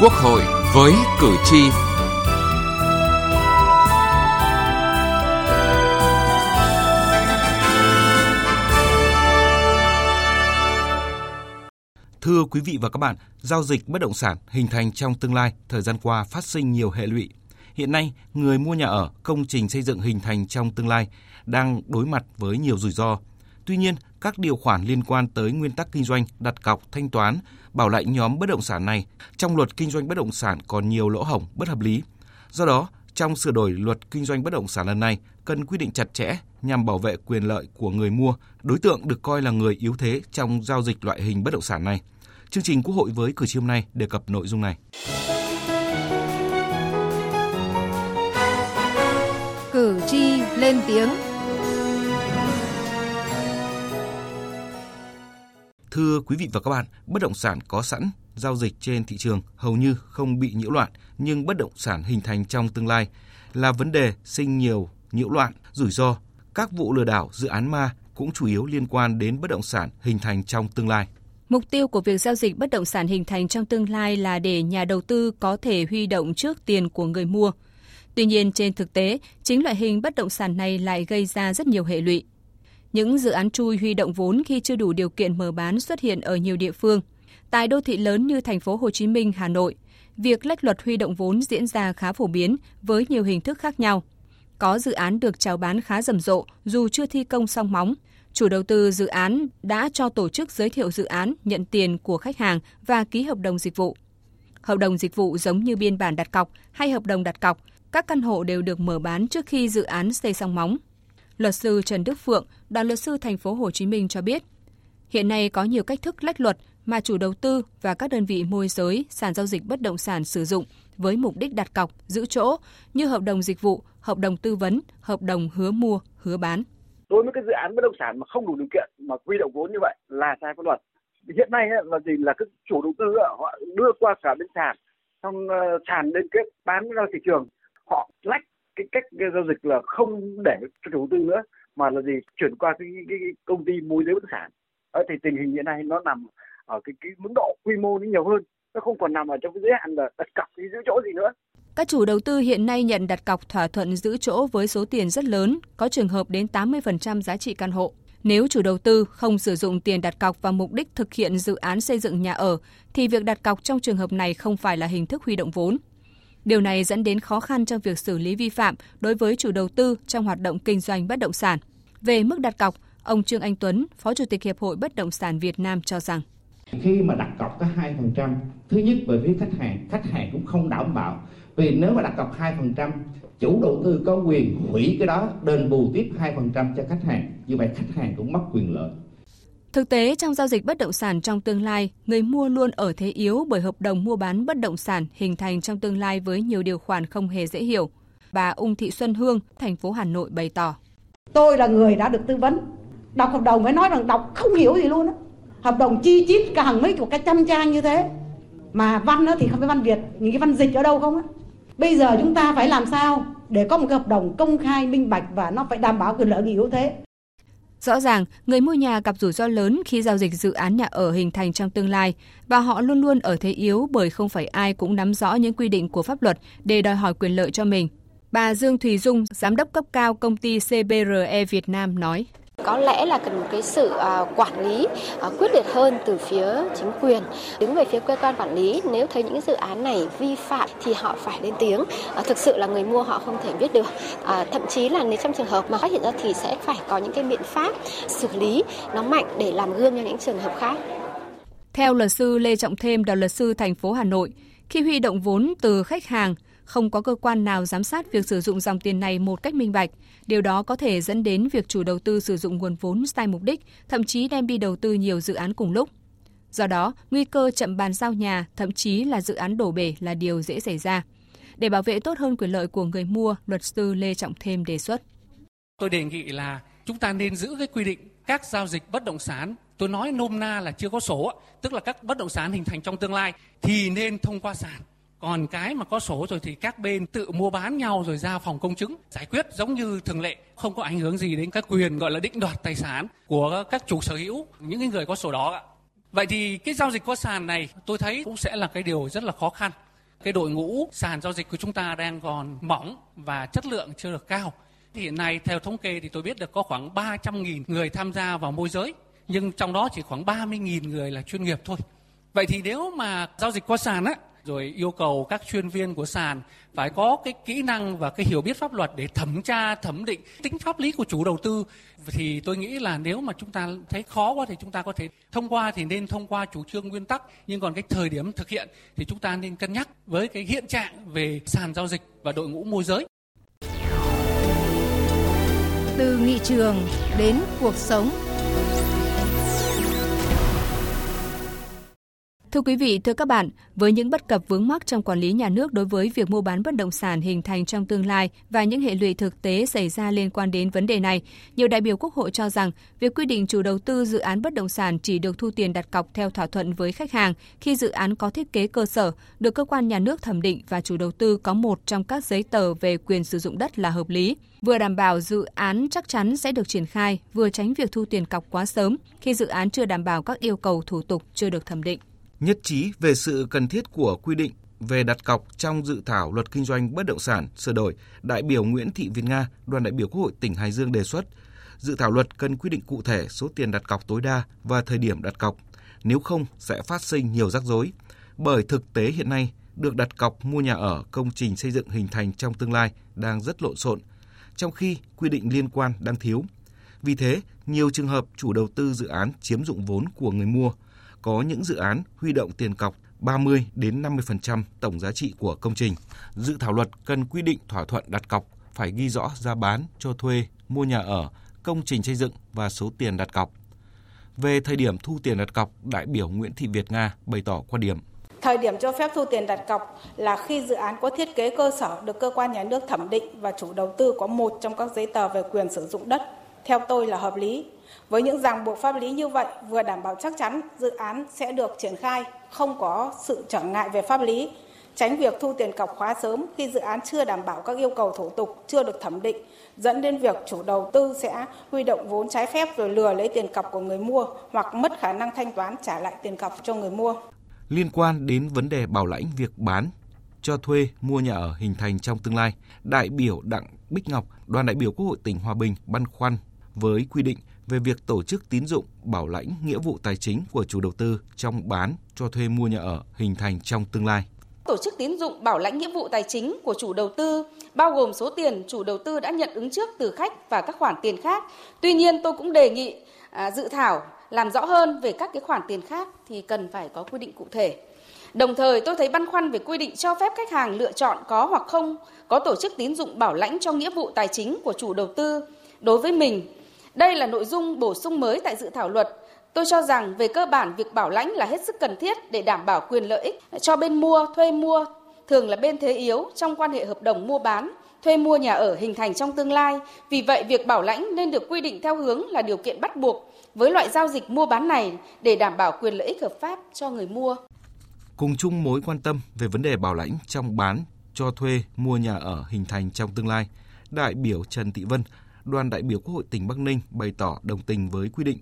Quốc hội với cử tri. Thưa quý vị và các bạn, giao dịch bất động sản hình thành trong tương lai thời gian qua phát sinh nhiều hệ lụy. Hiện nay, người mua nhà ở, công trình xây dựng hình thành trong tương lai đang đối mặt với nhiều rủi ro. Tuy nhiên, các điều khoản liên quan tới nguyên tắc kinh doanh, đặt cọc, thanh toán, bảo lãnh nhóm bất động sản này trong luật kinh doanh bất động sản còn nhiều lỗ hổng bất hợp lý. Do đó, trong sửa đổi luật kinh doanh bất động sản lần này cần quy định chặt chẽ nhằm bảo vệ quyền lợi của người mua, đối tượng được coi là người yếu thế trong giao dịch loại hình bất động sản này. Chương trình Quốc hội với cử tri hôm nay đề cập nội dung này. Cử tri lên tiếng Thưa quý vị và các bạn, bất động sản có sẵn giao dịch trên thị trường hầu như không bị nhiễu loạn, nhưng bất động sản hình thành trong tương lai là vấn đề sinh nhiều nhiễu loạn, rủi ro. Các vụ lừa đảo, dự án ma cũng chủ yếu liên quan đến bất động sản hình thành trong tương lai. Mục tiêu của việc giao dịch bất động sản hình thành trong tương lai là để nhà đầu tư có thể huy động trước tiền của người mua. Tuy nhiên trên thực tế, chính loại hình bất động sản này lại gây ra rất nhiều hệ lụy. Những dự án chui huy động vốn khi chưa đủ điều kiện mở bán xuất hiện ở nhiều địa phương. Tại đô thị lớn như thành phố Hồ Chí Minh, Hà Nội, việc lách luật huy động vốn diễn ra khá phổ biến với nhiều hình thức khác nhau. Có dự án được chào bán khá rầm rộ dù chưa thi công xong móng. Chủ đầu tư dự án đã cho tổ chức giới thiệu dự án, nhận tiền của khách hàng và ký hợp đồng dịch vụ. Hợp đồng dịch vụ giống như biên bản đặt cọc hay hợp đồng đặt cọc, các căn hộ đều được mở bán trước khi dự án xây xong móng. Luật sư Trần Đức Phượng, đoàn luật sư thành phố Hồ Chí Minh cho biết, hiện nay có nhiều cách thức lách luật mà chủ đầu tư và các đơn vị môi giới, sàn giao dịch bất động sản sử dụng với mục đích đặt cọc, giữ chỗ như hợp đồng dịch vụ, hợp đồng tư vấn, hợp đồng hứa mua, hứa bán. Đối với cái dự án bất động sản mà không đủ điều kiện mà quy động vốn như vậy là sai pháp luật. Hiện nay là gì là các chủ đầu tư họ đưa qua cả bên sàn, xong ờ, sàn liên kết bán ra thị trường, họ lách cái cách giao dịch là không để cho chủ đầu tư nữa mà là gì chuyển qua cái, cái, cái công ty môi giới bất động sản ở thì tình hình hiện nay nó nằm ở cái, cái mức độ quy mô nó nhiều hơn nó không còn nằm ở trong cái giới hạn là đặt cọc giữ chỗ gì nữa các chủ đầu tư hiện nay nhận đặt cọc thỏa thuận giữ chỗ với số tiền rất lớn, có trường hợp đến 80% giá trị căn hộ. Nếu chủ đầu tư không sử dụng tiền đặt cọc vào mục đích thực hiện dự án xây dựng nhà ở, thì việc đặt cọc trong trường hợp này không phải là hình thức huy động vốn. Điều này dẫn đến khó khăn trong việc xử lý vi phạm đối với chủ đầu tư trong hoạt động kinh doanh bất động sản. Về mức đặt cọc, ông Trương Anh Tuấn, Phó Chủ tịch Hiệp hội Bất động sản Việt Nam cho rằng khi mà đặt cọc có 2%, thứ nhất về phía khách hàng, khách hàng cũng không đảm bảo. Vì nếu mà đặt cọc 2%, chủ đầu tư có quyền hủy cái đó, đền bù tiếp 2% cho khách hàng. Như vậy khách hàng cũng mất quyền lợi. Thực tế, trong giao dịch bất động sản trong tương lai, người mua luôn ở thế yếu bởi hợp đồng mua bán bất động sản hình thành trong tương lai với nhiều điều khoản không hề dễ hiểu. Bà Ung Thị Xuân Hương, thành phố Hà Nội bày tỏ. Tôi là người đã được tư vấn. Đọc hợp đồng mới nói rằng đọc không hiểu gì luôn á. Hợp đồng chi chít cả hàng mấy chục cái trăm trang như thế. Mà văn thì không phải văn Việt, những cái văn dịch ở đâu không á. Bây giờ chúng ta phải làm sao để có một cái hợp đồng công khai, minh bạch và nó phải đảm bảo quyền lợi người yếu thế. Rõ ràng, người mua nhà gặp rủi ro lớn khi giao dịch dự án nhà ở hình thành trong tương lai và họ luôn luôn ở thế yếu bởi không phải ai cũng nắm rõ những quy định của pháp luật để đòi hỏi quyền lợi cho mình. Bà Dương Thùy Dung, giám đốc cấp cao công ty CBRE Việt Nam nói: có lẽ là cần một cái sự à, quản lý à, quyết liệt hơn từ phía chính quyền. Đứng về phía cơ quan quản lý nếu thấy những dự án này vi phạm thì họ phải lên tiếng. À, thực sự là người mua họ không thể biết được. Thậm chí là nếu trong trường hợp mà phát hiện ra thì sẽ phải có những cái biện pháp xử lý nó mạnh để làm gương cho những trường hợp khác. Theo luật sư Lê Trọng Thêm, đoàn luật sư thành phố Hà Nội, khi huy động vốn từ khách hàng, không có cơ quan nào giám sát việc sử dụng dòng tiền này một cách minh bạch. Điều đó có thể dẫn đến việc chủ đầu tư sử dụng nguồn vốn sai mục đích, thậm chí đem đi đầu tư nhiều dự án cùng lúc. Do đó, nguy cơ chậm bàn giao nhà, thậm chí là dự án đổ bể là điều dễ xảy ra. Để bảo vệ tốt hơn quyền lợi của người mua, luật sư Lê Trọng Thêm đề xuất. Tôi đề nghị là chúng ta nên giữ cái quy định các giao dịch bất động sản tôi nói nôm na là chưa có sổ tức là các bất động sản hình thành trong tương lai thì nên thông qua sàn còn cái mà có sổ rồi thì các bên tự mua bán nhau rồi ra phòng công chứng giải quyết giống như thường lệ không có ảnh hưởng gì đến các quyền gọi là định đoạt tài sản của các chủ sở hữu những người có sổ đó vậy thì cái giao dịch qua sàn này tôi thấy cũng sẽ là cái điều rất là khó khăn cái đội ngũ sàn giao dịch của chúng ta đang còn mỏng và chất lượng chưa được cao. Thì hiện nay theo thống kê thì tôi biết được có khoảng 300.000 người tham gia vào môi giới, nhưng trong đó chỉ khoảng 30.000 người là chuyên nghiệp thôi. Vậy thì nếu mà giao dịch qua sàn á, rồi yêu cầu các chuyên viên của sàn phải có cái kỹ năng và cái hiểu biết pháp luật để thẩm tra, thẩm định tính pháp lý của chủ đầu tư. Thì tôi nghĩ là nếu mà chúng ta thấy khó quá thì chúng ta có thể thông qua thì nên thông qua chủ trương nguyên tắc. Nhưng còn cái thời điểm thực hiện thì chúng ta nên cân nhắc với cái hiện trạng về sàn giao dịch và đội ngũ môi giới. Từ nghị trường đến cuộc sống. Thưa quý vị, thưa các bạn, với những bất cập vướng mắc trong quản lý nhà nước đối với việc mua bán bất động sản hình thành trong tương lai và những hệ lụy thực tế xảy ra liên quan đến vấn đề này, nhiều đại biểu Quốc hội cho rằng việc quy định chủ đầu tư dự án bất động sản chỉ được thu tiền đặt cọc theo thỏa thuận với khách hàng khi dự án có thiết kế cơ sở, được cơ quan nhà nước thẩm định và chủ đầu tư có một trong các giấy tờ về quyền sử dụng đất là hợp lý, vừa đảm bảo dự án chắc chắn sẽ được triển khai, vừa tránh việc thu tiền cọc quá sớm khi dự án chưa đảm bảo các yêu cầu thủ tục chưa được thẩm định nhất trí về sự cần thiết của quy định về đặt cọc trong dự thảo luật kinh doanh bất động sản sửa đổi, đại biểu Nguyễn Thị Việt Nga, đoàn đại biểu Quốc hội tỉnh Hải Dương đề xuất dự thảo luật cần quy định cụ thể số tiền đặt cọc tối đa và thời điểm đặt cọc, nếu không sẽ phát sinh nhiều rắc rối. Bởi thực tế hiện nay, được đặt cọc mua nhà ở công trình xây dựng hình thành trong tương lai đang rất lộn xộn, trong khi quy định liên quan đang thiếu. Vì thế, nhiều trường hợp chủ đầu tư dự án chiếm dụng vốn của người mua – có những dự án huy động tiền cọc 30 đến 50% tổng giá trị của công trình. Dự thảo luật cần quy định thỏa thuận đặt cọc phải ghi rõ giá bán, cho thuê, mua nhà ở, công trình xây dựng và số tiền đặt cọc. Về thời điểm thu tiền đặt cọc, đại biểu Nguyễn Thị Việt Nga bày tỏ quan điểm. Thời điểm cho phép thu tiền đặt cọc là khi dự án có thiết kế cơ sở được cơ quan nhà nước thẩm định và chủ đầu tư có một trong các giấy tờ về quyền sử dụng đất. Theo tôi là hợp lý với những ràng buộc pháp lý như vậy, vừa đảm bảo chắc chắn dự án sẽ được triển khai, không có sự trở ngại về pháp lý, tránh việc thu tiền cọc quá sớm khi dự án chưa đảm bảo các yêu cầu thủ tục chưa được thẩm định, dẫn đến việc chủ đầu tư sẽ huy động vốn trái phép rồi lừa lấy tiền cọc của người mua hoặc mất khả năng thanh toán trả lại tiền cọc cho người mua. Liên quan đến vấn đề bảo lãnh việc bán, cho thuê, mua nhà ở hình thành trong tương lai, đại biểu Đặng Bích Ngọc, đoàn đại biểu Quốc hội tỉnh Hòa Bình băn khoăn với quy định về việc tổ chức tín dụng bảo lãnh nghĩa vụ tài chính của chủ đầu tư trong bán cho thuê mua nhà ở hình thành trong tương lai. Tổ chức tín dụng bảo lãnh nghĩa vụ tài chính của chủ đầu tư bao gồm số tiền chủ đầu tư đã nhận ứng trước từ khách và các khoản tiền khác. Tuy nhiên tôi cũng đề nghị à, dự thảo làm rõ hơn về các cái khoản tiền khác thì cần phải có quy định cụ thể. Đồng thời tôi thấy băn khoăn về quy định cho phép khách hàng lựa chọn có hoặc không có tổ chức tín dụng bảo lãnh cho nghĩa vụ tài chính của chủ đầu tư đối với mình đây là nội dung bổ sung mới tại dự thảo luật. Tôi cho rằng về cơ bản việc bảo lãnh là hết sức cần thiết để đảm bảo quyền lợi ích cho bên mua, thuê mua, thường là bên thế yếu trong quan hệ hợp đồng mua bán, thuê mua nhà ở hình thành trong tương lai. Vì vậy, việc bảo lãnh nên được quy định theo hướng là điều kiện bắt buộc với loại giao dịch mua bán này để đảm bảo quyền lợi ích hợp pháp cho người mua. Cùng chung mối quan tâm về vấn đề bảo lãnh trong bán, cho thuê, mua nhà ở hình thành trong tương lai, đại biểu Trần Thị Vân, đoàn đại biểu Quốc hội tỉnh Bắc Ninh bày tỏ đồng tình với quy định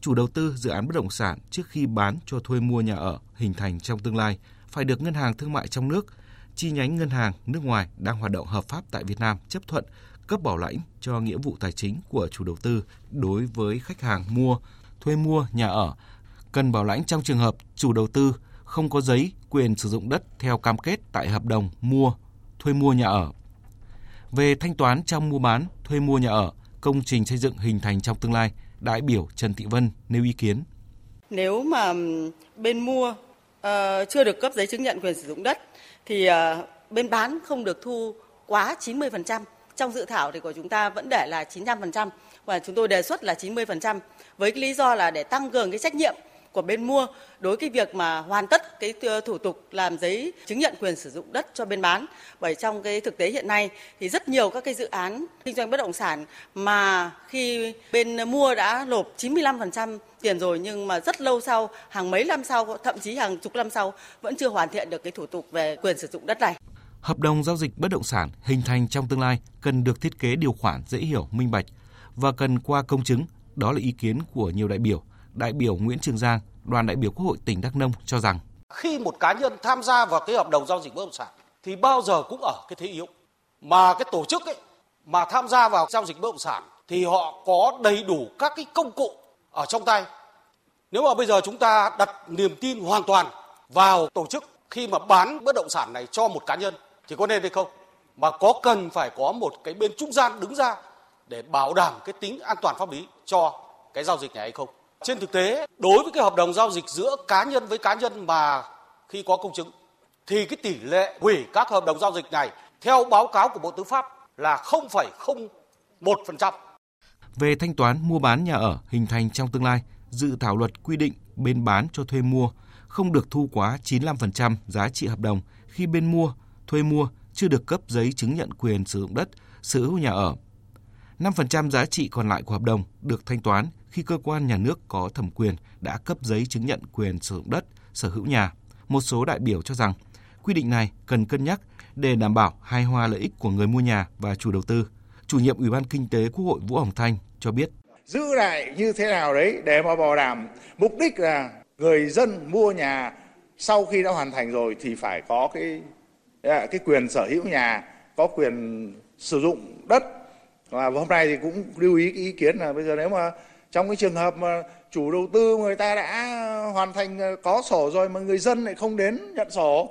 chủ đầu tư dự án bất động sản trước khi bán cho thuê mua nhà ở hình thành trong tương lai phải được ngân hàng thương mại trong nước, chi nhánh ngân hàng nước ngoài đang hoạt động hợp pháp tại Việt Nam chấp thuận cấp bảo lãnh cho nghĩa vụ tài chính của chủ đầu tư đối với khách hàng mua, thuê mua nhà ở. Cần bảo lãnh trong trường hợp chủ đầu tư không có giấy quyền sử dụng đất theo cam kết tại hợp đồng mua, thuê mua nhà ở về thanh toán trong mua bán, thuê mua nhà ở, công trình xây dựng hình thành trong tương lai, đại biểu Trần Thị Vân nêu ý kiến. Nếu mà bên mua uh, chưa được cấp giấy chứng nhận quyền sử dụng đất thì uh, bên bán không được thu quá 90%. Trong dự thảo thì của chúng ta vẫn để là 900% và chúng tôi đề xuất là 90% với cái lý do là để tăng cường cái trách nhiệm của bên mua đối cái việc mà hoàn tất cái ờ, thủ tục làm giấy chứng nhận quyền sử dụng đất cho bên bán. Bởi trong cái thực tế hiện nay thì rất nhiều các cái dự án kinh doanh bất động sản mà khi bên mua đã nộp 95% tiền rồi nhưng mà rất lâu sau, hàng mấy năm sau, thậm chí hàng chục năm sau vẫn chưa hoàn thiện được cái thủ tục về quyền sử dụng đất này. Hợp đồng giao dịch bất động sản hình thành trong tương lai cần được thiết kế điều khoản dễ hiểu, minh bạch và cần qua công chứng, đó là ý kiến của nhiều đại biểu đại biểu Nguyễn Trường Giang, đoàn đại biểu Quốc hội tỉnh Đắk Nông cho rằng Khi một cá nhân tham gia vào cái hợp đồng giao dịch bất động sản thì bao giờ cũng ở cái thế yếu. Mà cái tổ chức ấy mà tham gia vào giao dịch bất động sản thì họ có đầy đủ các cái công cụ ở trong tay. Nếu mà bây giờ chúng ta đặt niềm tin hoàn toàn vào tổ chức khi mà bán bất động sản này cho một cá nhân thì có nên hay không? Mà có cần phải có một cái bên trung gian đứng ra để bảo đảm cái tính an toàn pháp lý cho cái giao dịch này hay không? Trên thực tế, đối với cái hợp đồng giao dịch giữa cá nhân với cá nhân mà khi có công chứng thì cái tỷ lệ hủy các hợp đồng giao dịch này theo báo cáo của Bộ Tư pháp là 0,01%. Về thanh toán mua bán nhà ở hình thành trong tương lai, dự thảo luật quy định bên bán cho thuê mua không được thu quá 95% giá trị hợp đồng khi bên mua, thuê mua chưa được cấp giấy chứng nhận quyền sử dụng đất, sở hữu nhà ở. 5% giá trị còn lại của hợp đồng được thanh toán khi cơ quan nhà nước có thẩm quyền đã cấp giấy chứng nhận quyền sử dụng đất, sở hữu nhà. Một số đại biểu cho rằng quy định này cần cân nhắc để đảm bảo hài hòa lợi ích của người mua nhà và chủ đầu tư. Chủ nhiệm Ủy ban Kinh tế Quốc hội Vũ Hồng Thanh cho biết. Giữ lại như thế nào đấy để mà bảo đảm mục đích là người dân mua nhà sau khi đã hoàn thành rồi thì phải có cái cái quyền sở hữu nhà, có quyền sử dụng đất. Và hôm nay thì cũng lưu ý cái ý kiến là bây giờ nếu mà trong cái trường hợp mà chủ đầu tư người ta đã hoàn thành ờ, có sổ rồi mà người dân lại không đến nhận sổ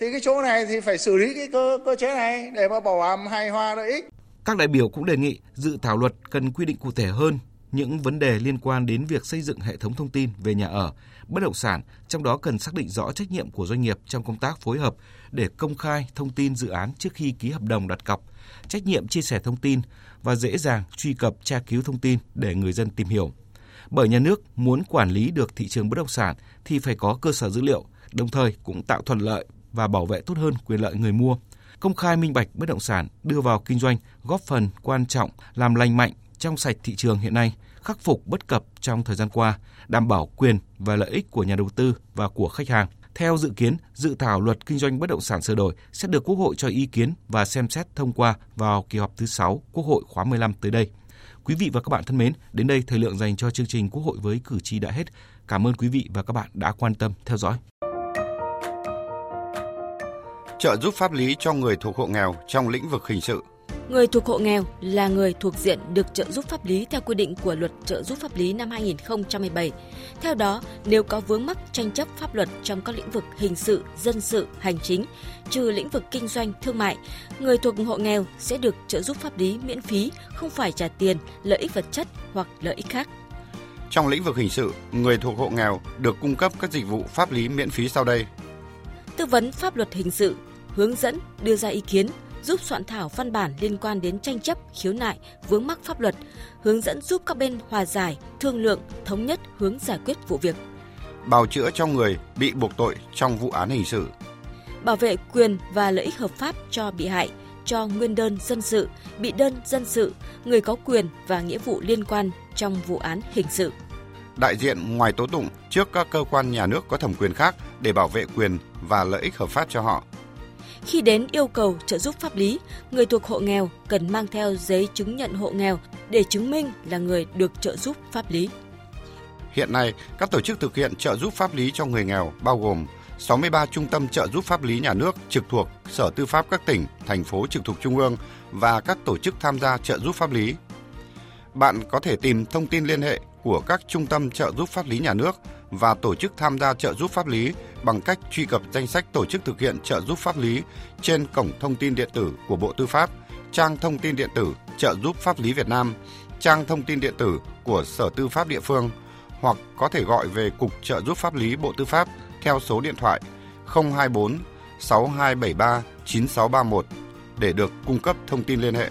thì cái chỗ này thì phải xử lý cái cơ cơ chế này để mà bảo đảm hài hòa lợi ích. Các đại biểu cũng đề nghị dự thảo luật cần quy định cụ thể hơn những vấn đề liên quan đến việc xây dựng hệ thống thông tin về nhà ở, bất động sản, trong đó cần xác định rõ trách nhiệm của doanh nghiệp trong công tác phối hợp để công khai thông tin dự án trước khi ký hợp đồng đặt cọc, trách nhiệm chia sẻ thông tin và dễ dàng truy cập tra cứu thông tin để người dân tìm hiểu. Bởi nhà nước muốn quản lý được thị trường bất động sản thì phải có cơ sở dữ liệu, đồng thời cũng tạo thuận lợi và bảo vệ tốt hơn quyền lợi người mua. Công khai minh bạch bất động sản đưa vào kinh doanh góp phần quan trọng làm lành mạnh trong sạch thị trường hiện nay, khắc phục bất cập trong thời gian qua, đảm bảo quyền và lợi ích của nhà đầu tư và của khách hàng. Theo dự kiến, dự thảo luật kinh doanh bất động sản sửa đổi sẽ được Quốc hội cho ý kiến và xem xét thông qua vào kỳ họp thứ 6 Quốc hội khóa 15 tới đây. Quý vị và các bạn thân mến, đến đây thời lượng dành cho chương trình Quốc hội với cử tri đã hết. Cảm ơn quý vị và các bạn đã quan tâm theo dõi. Trợ giúp pháp lý cho người thuộc hộ nghèo trong lĩnh vực hình sự Người thuộc hộ nghèo là người thuộc diện được trợ giúp pháp lý theo quy định của Luật trợ giúp pháp lý năm 2017. Theo đó, nếu có vướng mắc tranh chấp pháp luật trong các lĩnh vực hình sự, dân sự, hành chính, trừ lĩnh vực kinh doanh, thương mại, người thuộc hộ nghèo sẽ được trợ giúp pháp lý miễn phí, không phải trả tiền, lợi ích vật chất hoặc lợi ích khác. Trong lĩnh vực hình sự, người thuộc hộ nghèo được cung cấp các dịch vụ pháp lý miễn phí sau đây. Tư vấn pháp luật hình sự, hướng dẫn, đưa ra ý kiến, giúp soạn thảo văn bản liên quan đến tranh chấp, khiếu nại, vướng mắc pháp luật, hướng dẫn giúp các bên hòa giải, thương lượng, thống nhất hướng giải quyết vụ việc. Bào chữa cho người bị buộc tội trong vụ án hình sự. Bảo vệ quyền và lợi ích hợp pháp cho bị hại, cho nguyên đơn dân sự, bị đơn dân sự, người có quyền và nghĩa vụ liên quan trong vụ án hình sự. Đại diện ngoài tố tụng trước các cơ quan nhà nước có thẩm quyền khác để bảo vệ quyền và lợi ích hợp pháp cho họ khi đến yêu cầu trợ giúp pháp lý, người thuộc hộ nghèo cần mang theo giấy chứng nhận hộ nghèo để chứng minh là người được trợ giúp pháp lý. Hiện nay, các tổ chức thực hiện trợ giúp pháp lý cho người nghèo bao gồm 63 trung tâm trợ giúp pháp lý nhà nước trực thuộc Sở Tư pháp các tỉnh, thành phố trực thuộc Trung ương và các tổ chức tham gia trợ giúp pháp lý. Bạn có thể tìm thông tin liên hệ của các trung tâm trợ giúp pháp lý nhà nước và tổ chức tham gia trợ giúp pháp lý bằng cách truy cập danh sách tổ chức thực hiện trợ giúp pháp lý trên cổng thông tin điện tử của Bộ Tư pháp, trang thông tin điện tử trợ giúp pháp lý Việt Nam, trang thông tin điện tử của Sở Tư pháp địa phương hoặc có thể gọi về Cục trợ giúp pháp lý Bộ Tư pháp theo số điện thoại 024 6273 9631 để được cung cấp thông tin liên hệ.